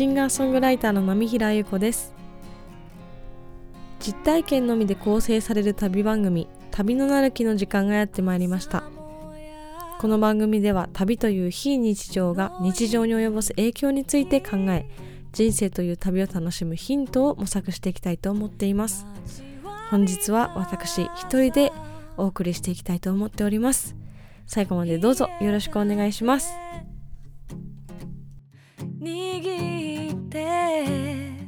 シンガーソングライターの波平優子です。実体験のみで構成される旅番組旅のなる木の時間がやってまいりました。この番組では旅という非日常が日常に及ぼす影響について考え人生という旅を楽しむヒントを模索していきたいと思っています。本日は私一人でお送りしていきたいと思っております。最後までどうぞよろしくお願いします。って。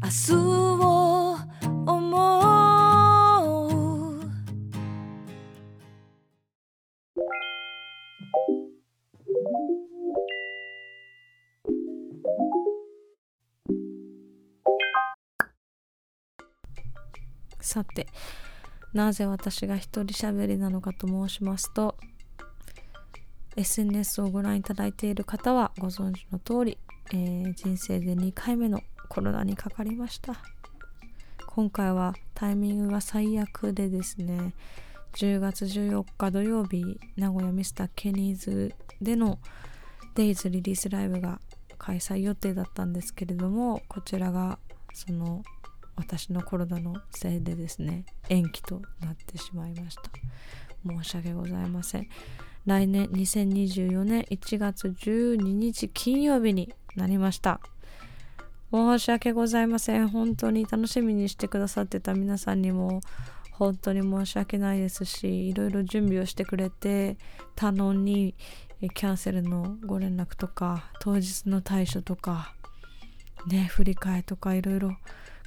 明日を思う。さてなぜ私が一人喋りなのかと申しますと SNS をご覧いただいている方はご存知の通り、えー人生で2回目のコロナにかかりました。今回はタイミングが最悪でですね10月14日土曜日名古屋ミスターケニーズでのデイズリリースライブが開催予定だったんですけれどもこちらがその私のコロナのせいでですね延期となってしまいました。申し訳ございません。来年2024年1月12日金曜日になりました。申し訳ございません。本当に楽しみにしてくださってた皆さんにも本当に申し訳ないですしいろいろ準備をしてくれて他のにキャンセルのご連絡とか当日の対処とかね振り替えとかいろいろ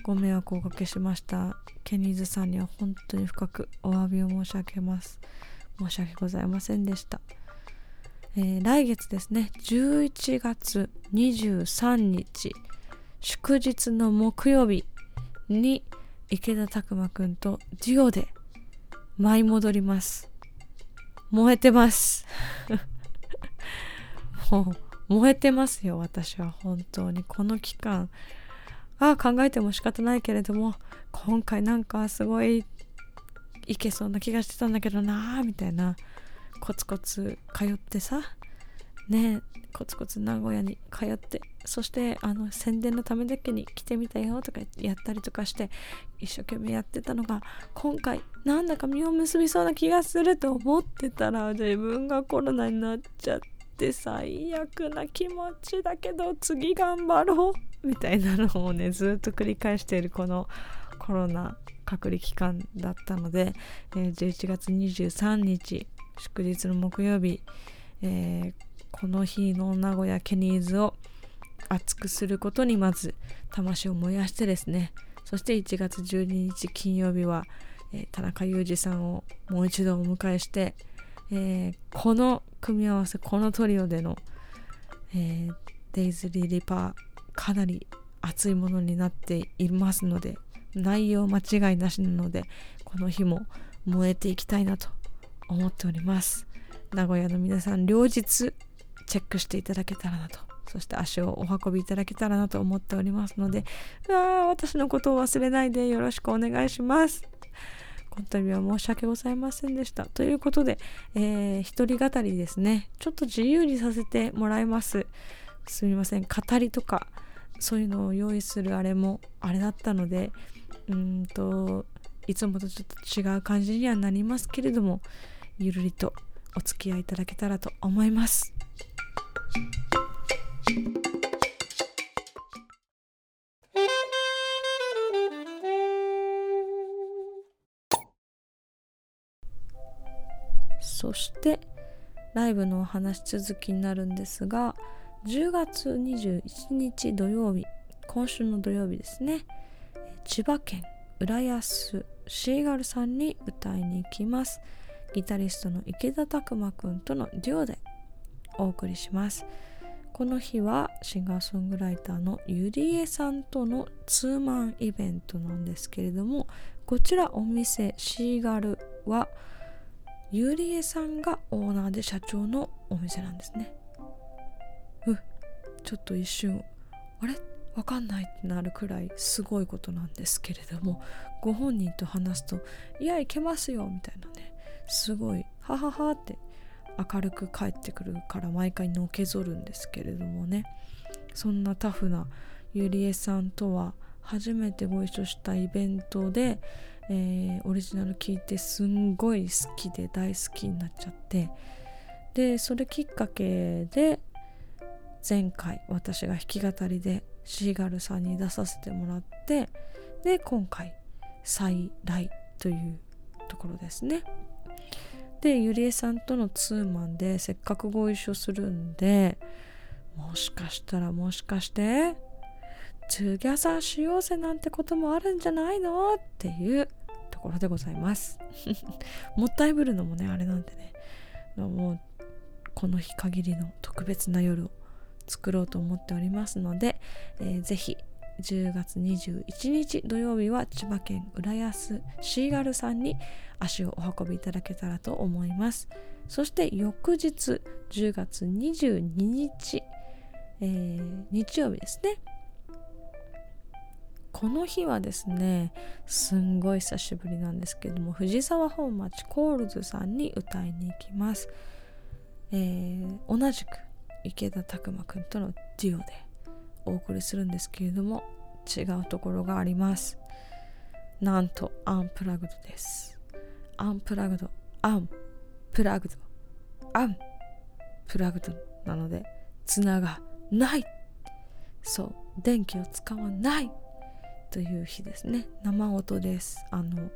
ご迷惑をおかけしました。ケニーズさんには本当に深くお詫びを申し上げます。申し訳ございませんでした、えー来月ですね。11月23日祝日の木曜日に池田拓磨くんとデュオで舞い戻ります。燃えてます。もう燃えてますよ私は本当に。この期間。ああ考えても仕方ないけれども今回なんかすごいいけそうな気がしてたんだけどなあみたいな。コツコツ通ってさ。ねコツコツ名古屋に通って。そしてあの宣伝のためだけに来てみたよとかやったりとかして一生懸命やってたのが今回なんだか実を結びそうな気がすると思ってたら自分がコロナになっちゃって最悪な気持ちだけど次頑張ろうみたいなのをねずっと繰り返しているこのコロナ隔離期間だったので、えー11月23日祝日の木曜日、えーこの日の名古屋ケニーズを熱くすることにまず魂を燃やしてですねそして1月12日金曜日は、えー田中裕二さんをもう一度お迎えして、えーこの組み合わせこのトリオでの、えーデイズリーリパーかなり熱いものになっていますので内容間違いなしなのでこの日も燃えていきたいなと思っております。名古屋の皆さん両日チェックしていただけたらなと。そして足をお運びいただけたらなと思っておりますのでうわー私のことを忘れないでよろしくお願いします。この度は申し訳ございませんでした。ということで、えー一人語りですね。ちょっと自由にさせてもらいます。すみません。語りとかそういうのを用意するあれもあれだったのでうんといつもとちょっと違う感じにはなりますけれどもゆるりとお付き合いいただけたらと思います。そしてライブのお話続きになるんですが10月21日土曜日今週の土曜日ですね。千葉県浦安シーガルさんに歌いに行きます。ギタリストの池田拓磨くんとのデュオでお送りします。この日はシンガーソングライターのゆりえさんとのツーマンイベントなんですけれどもこちらお店シーガルはゆりえさんがオーナーで社長のお店なんですね。うちょっと一瞬あれ？わかんないってなるくらいすごいことなんですけれどもご本人と話すと「いやいけますよ」みたいなね。すごい「ははは」って明るく帰ってくるから毎回のけぞるんですけれどもね。そんなタフなゆりえさんとは初めてご一緒したイベントで、えー、オリジナル聴いてすんごい好きで大好きになっちゃって。でそれきっかけで前回私が弾き語りでシーガルさんに出させてもらってで今回再来というところですね。でゆりえさんとのツーマンでせっかくご一緒するんでもしかしたらもしかして together しようぜなんてこともあるんじゃないのっていうところでございます もったいぶるのもねあれなんでねもうこの日限りの特別な夜を作ろうと思っておりますので、えー、ぜひ10月21日土曜日は千葉県浦安シーガルさんに足をお運びいただけたらと思います。そして翌日10月22日、えー、日曜日ですね。この日はですねすんごい久しぶりなんですけども藤沢本町コールズさんに歌いに行きます、えー、同じく池田拓磨くんとのデュオでお送りするんですけれども違うところがあります。なんとアンプラグドです。アンプラグドアンプラグドアンプラグドなので綱がない。そう電気を使わない。という日ですね。生音です。あの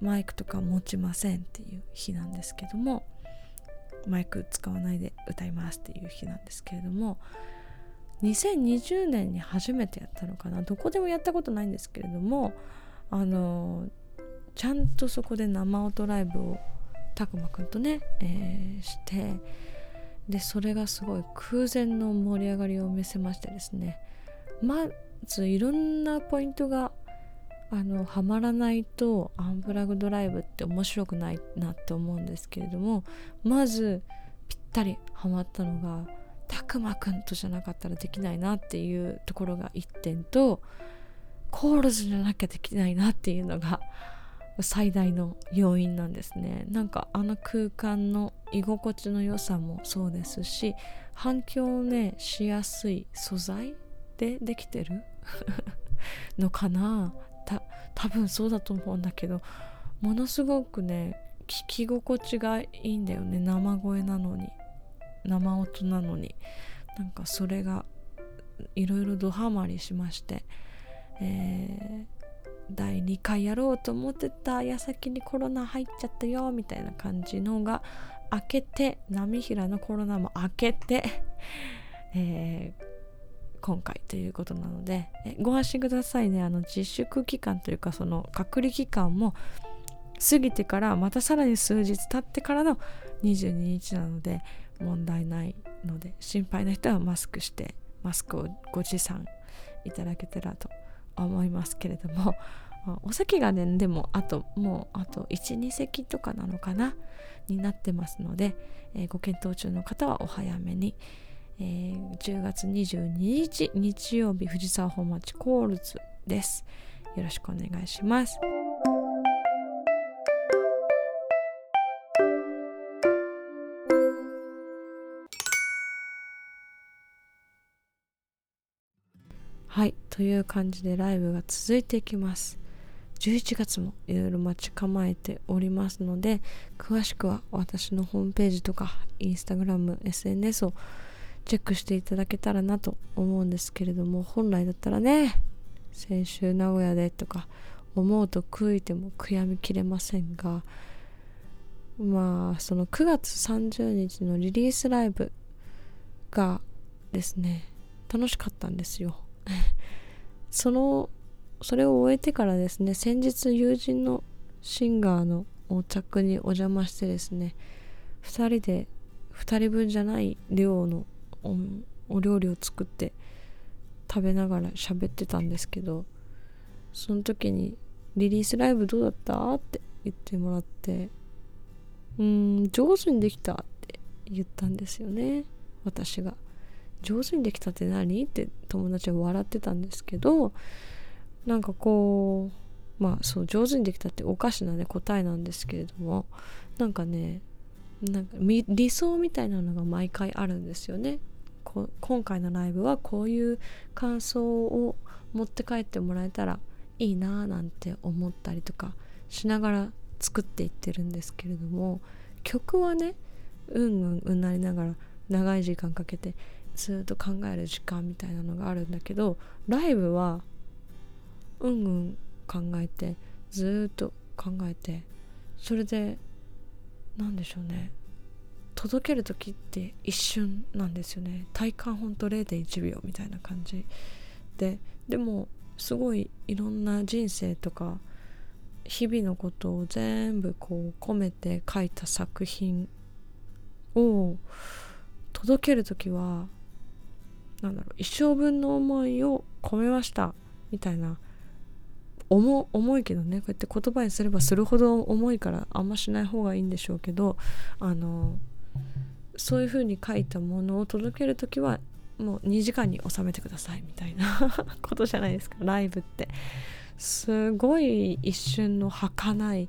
マイクとか持ちませんっていう日なんですけどもマイク使わないで歌いますっていう日なんですけれども2020年に初めてやったのかな。どこでもやったことないんですけれどもあのちゃんとそこで生音ライブをたくまくんとね、えー、してでそれがすごい空前の盛り上がりを見せましてですね。まずいろんなポイントがあのはまらないとアンプラグドライブって面白くないなって思うんですけれどもまずぴったりはまったのがたくまくんとじゃなかったらできないなっていうところが1点とコールズじゃなきゃできないなっていうのが 最大の要因なんですね。なんかあの空間の居心地の良さもそうですし反響をねしやすい素材でできてる のかな。た多分そうだと思うんだけどものすごくね聞き心地がいいんだよね。生声なのに。生音なのになんかそれがいろいろドハマりしまして、えー、第2回やろうと思ってた矢先にコロナ入っちゃったよみたいな感じのが明けて波平のコロナも明けて、えー、今回ということなのでご安心くださいね。あの自粛期間というかその隔離期間も過ぎてからまたさらに数日経ってからの22日なので問題ないので心配な人はマスクしてマスクをご持参いただけたらと思いますけれども お席がねでもあともうあと12席とかなのかなになってますので、えー、ご検討中の方はお早めに、えー、10月22日日曜日藤沢本町コールズですよろしくお願いします。はいという感じでライブが続いていきます。11月もいろいろ待ち構えておりますので詳しくは私のホームページとかインスタグラム SNS をチェックしていただけたらなと思うんですけれども本来だったらね先週名古屋でとか思うと悔いても悔やみきれませんがまあその9月30日のリリースライブがですね楽しかったんですよ。そのそれを終えてからですね先日友人のシンガーのお宅にお邪魔してですね2人で2人分じゃない量のお料理を作って食べながら喋ってたんですけどその時に「リリースライブどうだった?」って言ってもらって「うーん上手にできた」って言ったんですよね私が。上手にできたって何？って友達は笑ってたんですけどなんかこうまあそう上手にできたっておかしなね答えなんですけれどもなんかねなんか理想みたいなのが毎回あるんですよね。今回のライブはこういう感想を持って帰ってもらえたらいいなーなんて思ったりとかしながら作っていってるんですけれども曲はねうんうんうなりながら長い時間かけてずっと考える時間みたいなのがあるんだけどライブはうんうん考えてずっと考えてそれで何でしょうね。届ける時って一瞬なんですよね。体感ほんと0.1秒みたいな感じで。でもすごいいろんな人生とか日々のことを全部こう込めて書いた作品を届ける時はなんだろう一生分の思いを込めましたみたいな重重いけどねこうやって言葉にすればするほど重いからあんましない方がいいんでしょうけどあのそういう風に書いたものを届ける時はもう2時間に収めてくださいみたいな ことじゃないですかライブって。すごい一瞬の儚い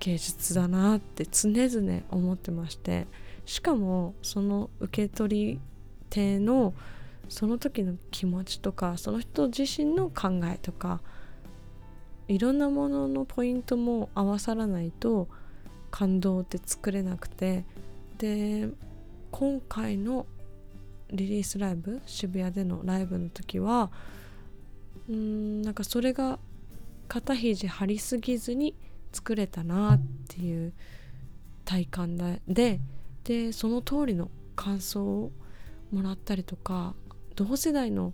芸術だなって常々思ってましてしかもその受け取り手のその時の気持ちとかその人自身の考えとかいろんなもののポイントも合わさらないと感動って作れなくてで今回のリリースライブ渋谷でのライブの時はうんなんかそれが肩肘張りすぎずに作れたなっていう体感ででその通りの感想をもらったりとか同世代の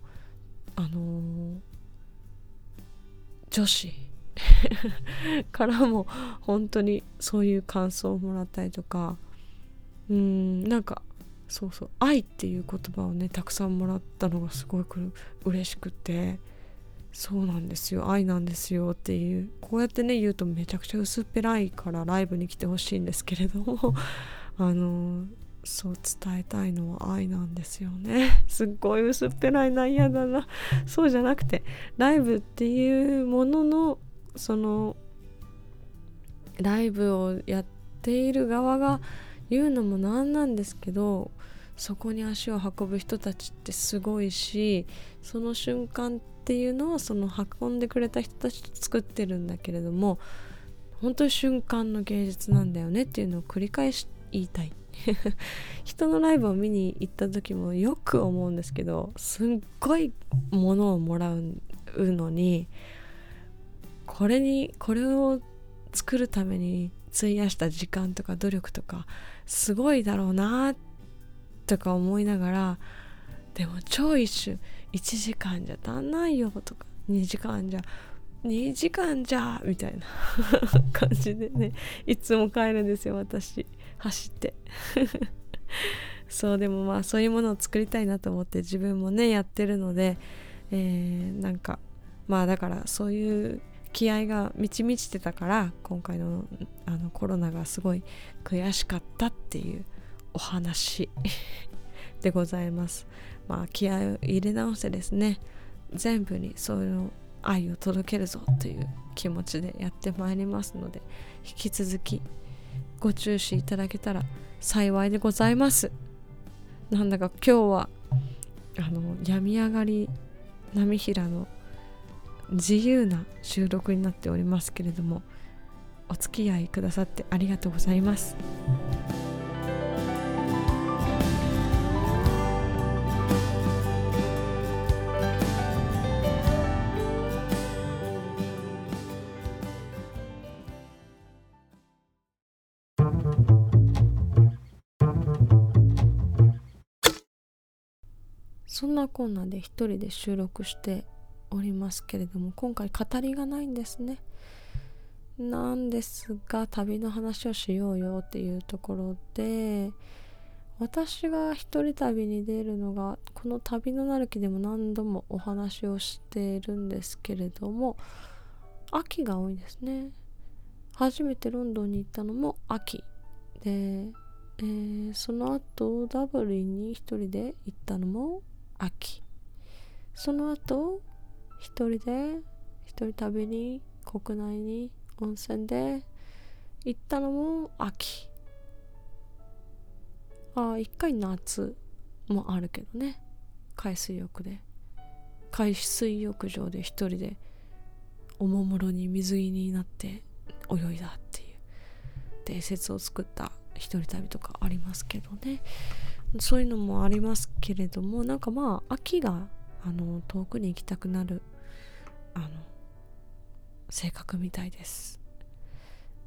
あのー、女子 からも本当にそういう感想をもらったりとかうんなんかそうそう愛っていう言葉をねたくさんもらったのがすごく嬉しくてそうなんですよ愛なんですよっていうこうやってね言うとめちゃくちゃ薄っぺらいからライブに来てほしいんですけれども あのそう伝えたいのは愛なんですよね。すっごい薄っぺらいな嫌だな。そうじゃなくてライブっていうもののそのライブをやっている側が言うのもなんなんですけどそこに足を運ぶ人たちってすごいしその瞬間っていうのはその運んでくれた人たちと作ってるんだけれども本当に瞬間の芸術なんだよねっていうのを繰り返し言いたい。人のライブを見に行った時もよく思うんですけどすっごいものをもらうのにこれにこれを作るために費やした時間とか努力とかすごいだろうなとか思いながらでも超一瞬1時間じゃ足んないよとか2時間じゃ2時間じゃみたいな 感じでねいつも帰るんですよ私。走って そうでもまあそういうものを作りたいなと思って自分もねやってるので、えー、なんかまあだからそういう気合が満ち満ちてたから今回のあのコロナがすごい悔しかったっていうお話 でございます。まあ気合を入れ直してですね全部にそういう愛を届けるぞという気持ちでやってまいりますので引き続きご注視いただけたら幸いでございますなんだか今日はあの病み上がり波平の自由な収録になっておりますけれどもお付き合いくださってありがとうございます。んなこんなで一人で収録しておりますけれども今回語りがないんですね。なんですが旅の話をしようよっていうところで私が一人旅に出るのがこの旅のなる木でも何度もお話をしているんですけれども秋が多いですね。初めてロンドンに行ったのも秋で、えー、その後ダブリンに一人で行ったのも秋。その後一人で一人旅に国内に温泉で行ったのも秋。あ一回夏もあるけどね。海水浴で。海水浴場で一人でおもむろに水着になって泳いだっていう。伝説を作った一人旅とかありますけどね。そういうのもありますけれどもなんかまあ秋があの遠くに行きたくなるあの性格みたいです。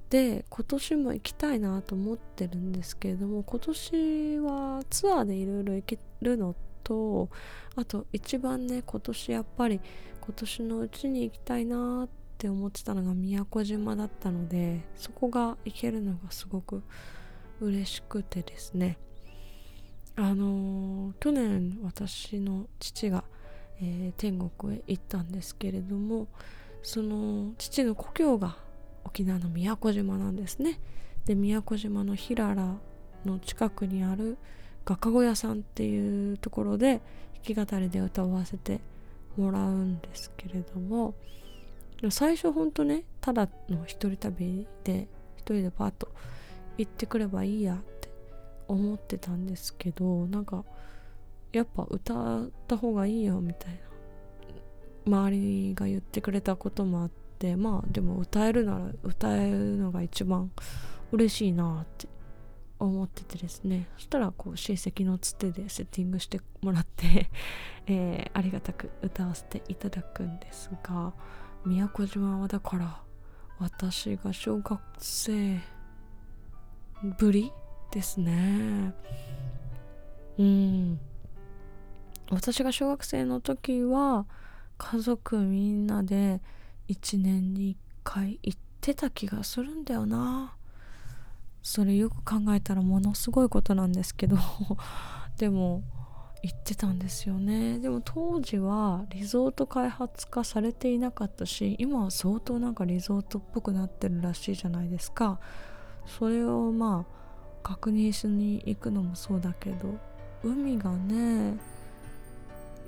で今年も行きたいなと思ってるんですけれども今年はツアーでいろいろ行けるのとあと一番ね今年やっぱり今年のうちに行きたいなって思ってたのが宮古島だったのでそこが行けるのがすごく嬉しくてですね。あのー、去年私の父が、えー、天国へ行ったんですけれどもその父の故郷が沖縄の宮古島なんですね。で宮古島の平良の近くにある画家小屋さんっていうところで弾き語りで歌わせてもらうんですけれども最初ほんとねただの一人旅で一人でパッと行ってくればいいや思ってたんですけどなんかやっぱ歌った方がいいよみたいな。周りが言ってくれたこともあってまあでも歌えるなら歌えるのが一番嬉しいなって思っててですね。そしたらこう親戚のつてでセッティングしてもらって えー、ありがたく歌わせていただくんですが宮古島はだから私が小学生ぶりですね。うん。私が小学生の時は家族みんなで1年に1回行ってた気がするんだよな。それよく考えたらものすごいことなんですけど。でも行ってたんですよね。でも当時はリゾート開発化されていなかったし今は相当なんかリゾートっぽくなってるらしいじゃないですか。それをまあ確認しに行くのもそうだけど海がね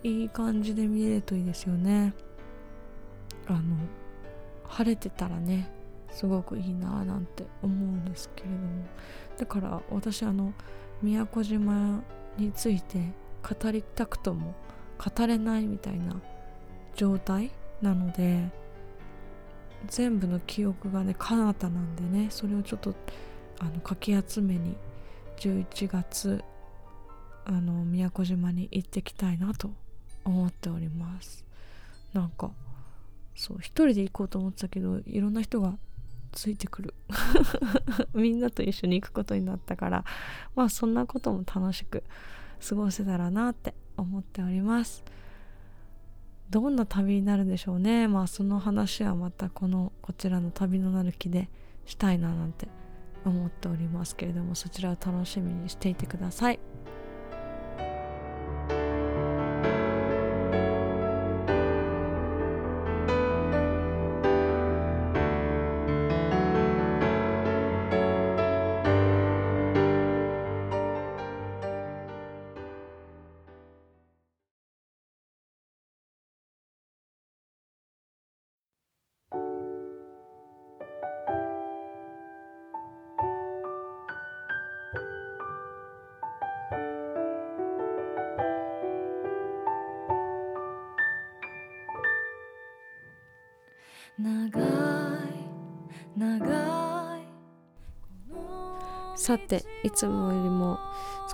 いい感じで見えるといいですよね。あの晴れてたらねすごくいいななんて思うんですけれども。だから私あの宮古島について語りたくとも語れないみたいな状態なので全部の記憶がね彼方なんでねそれをちょっとあのかき集めに11月あの宮古島に行ってきたいなと思っております。なんかそう一人で行こうと思ってたけどいろんな人がついてくる。みんなと一緒に行くことになったからまあそんなことも楽しく過ごせたらなって思っております。どんな旅になるんでしょうね。まあその話はまたこのこちらの旅のなる木でしたいななんて思っておりますけれどもそちらを楽しみにしていてください。さていつもよりも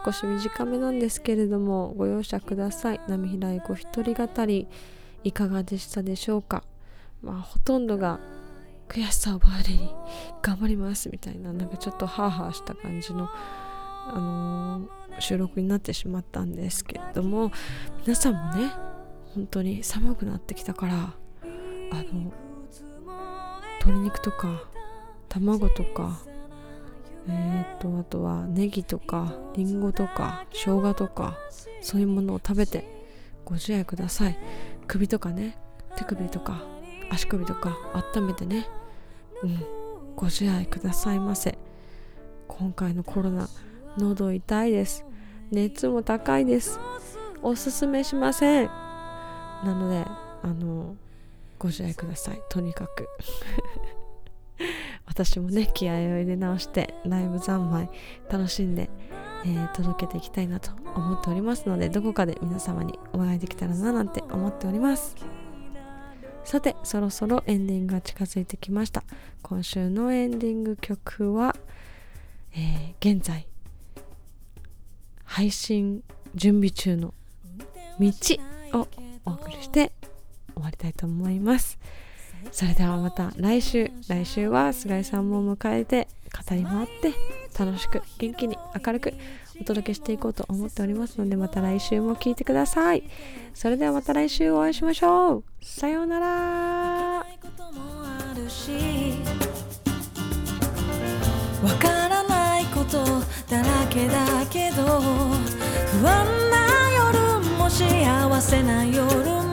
少し短めなんですけれどもご容赦ください。波平子一人語りいかがでしたでしょうか？まあほとんどが悔しさをバーレに頑張りますみたいななんかちょっとハーハーした感じのあのー、収録になってしまったんですけれども皆さんもね本当に寒くなってきたからあの鶏肉とか卵とかえー、とあとはネギとかりんごとか生姜とかそういうものを食べてご自愛ください。首とかね手首とか足首とか温めてねうんご自愛くださいませ。今回のコロナ喉痛いです。熱も高いです。おすすめしません。なのであのご自愛ください。とにかく。私もね気合を入れ直してライブ三昧楽しんで、えー、届けていきたいなと思っておりますのでどこかで皆様にお会いできたらななんて思っております。さてそろそろエンディングが近づいてきました。今週のエンディング曲は、えー、現在配信準備中の「道」をお送りして終わりたいと思います。それではまた来週来週は菅井さんも迎えて語り回って楽しく元気に明るくお届けしていこうと思っておりますのでまた来週も聞いてください。それではまた来週お会いしましょう。さようなら。わからないことだらけだけど不安な夜も幸せな夜も